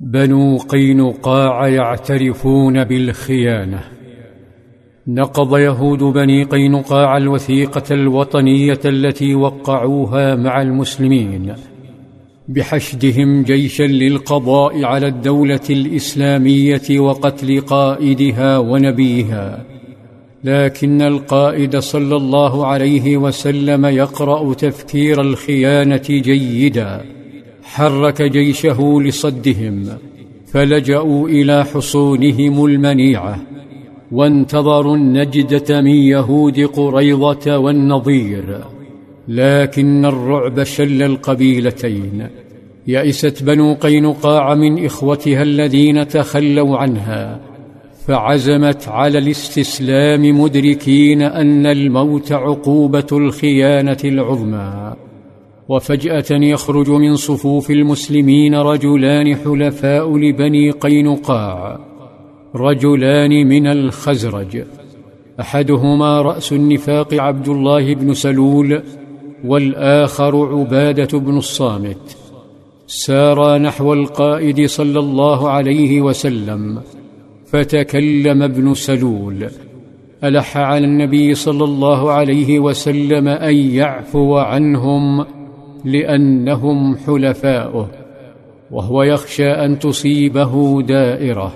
بنو قينقاع يعترفون بالخيانة. نقض يهود بني قينقاع الوثيقة الوطنية التي وقعوها مع المسلمين بحشدهم جيشا للقضاء على الدولة الإسلامية وقتل قائدها ونبيها. لكن القائد صلى الله عليه وسلم يقرأ تفكير الخيانة جيدا. حرك جيشه لصدهم فلجأوا إلى حصونهم المنيعة وانتظروا النجدة من يهود قريضه والنظير. لكن الرعب شل القبيلتين يئست بنو قينقاع من إخوتها الذين تخلوا عنها فعزمت على الاستسلام مدركين أن الموت عقوبة الخيانة العظمى. وفجأة يخرج من صفوف المسلمين رجلان حلفاء لبني قينقاع. رجلان من الخزرج. أحدهما رأس النفاق عبد الله بن سلول والآخر عبادة بن الصامت. سارا نحو القائد صلى الله عليه وسلم. فتكلم ابن سلول. ألح على النبي صلى الله عليه وسلم أن يعفو عنهم. لأنهم حلفاؤه وهو يخشى أن تصيبه دائرة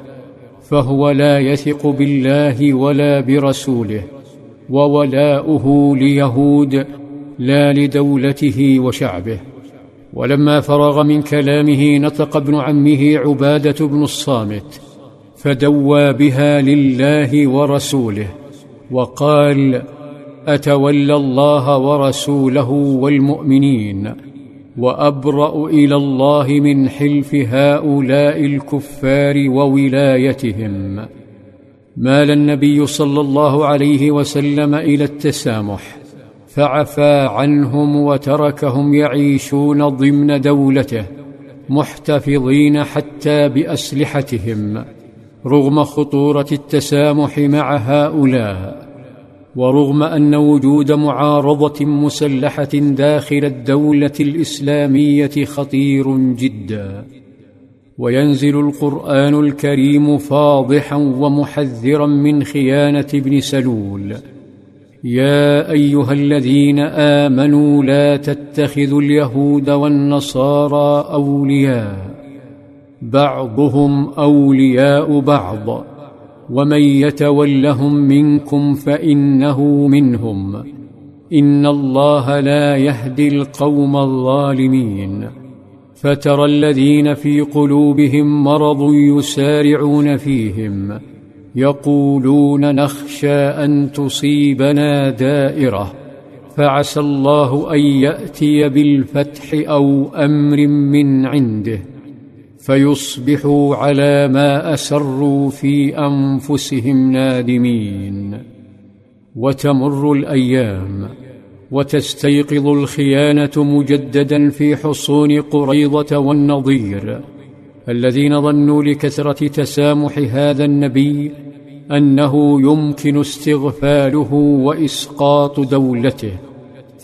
فهو لا يثق بالله ولا برسوله وولاؤه ليهود لا لدولته وشعبه. ولما فرغ من كلامه نطق ابن عمه عبادة بن الصامت فدوى بها لله ورسوله وقال أتولى الله ورسوله والمؤمنين وأبرأ إلى الله من حلف هؤلاء الكفار وولايتهم. مال النبي صلى الله عليه وسلم إلى التسامح فعفى عنهم وتركهم يعيشون ضمن دولته محتفظين حتى بأسلحتهم رغم خطورة التسامح مع هؤلاء. ورغم أن وجود معارضة مسلحة داخل الدولة الإسلامية خطير جدا وينزل القرآن الكريم فاضحا ومحذرا من خيانة ابن سلول. يا أيها الذين آمنوا لا تتخذوا اليهود والنصارى أولياء بعضهم أولياء بعض. ومن يتولهم منكم فانه منهم ان الله لا يهدي القوم الظالمين فترى الذين في قلوبهم مرض يسارعون فيهم يقولون نخشى ان تصيبنا دائره فعسى الله ان ياتي بالفتح أو أمر من عنده فيصبحوا على ما أسروا في أنفسهم نادمين. وتمر الأيام وتستيقظ الخيانة مجددا في حصون قريضة والنظير. الذين ظنوا لكثرة تسامح هذا النبي أنه يمكن استغفاله وإسقاط دولته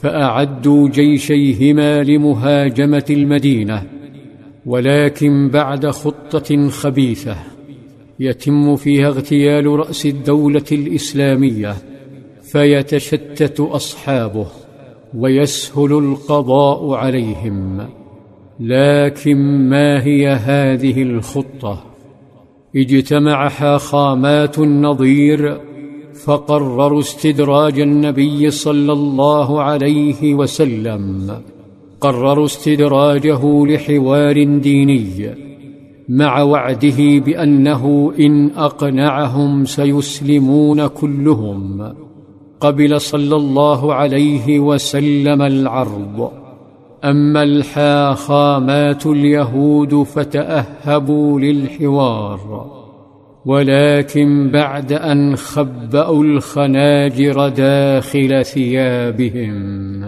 فأعدوا جيشيهما لمهاجمة المدينة. ولكن بعد خطة خبيثة يتم فيها اغتيال رأس الدولة الإسلامية فيتشتت أصحابه ويسهل القضاء عليهم. لكن ما هي هذه الخطة؟ اجتمع حاخامات النظير فقرروا استدراج النبي صلى الله عليه وسلم. قرروا استدراجه لحوار ديني مع وعده بأنه إن أقنعهم سيسلمون كلهم قبل صلى الله عليه وسلم العرض. أما الحاخامات اليهود فتأهبوا للحوار ولكن بعد أن خبأوا الخناجر داخل ثيابهم.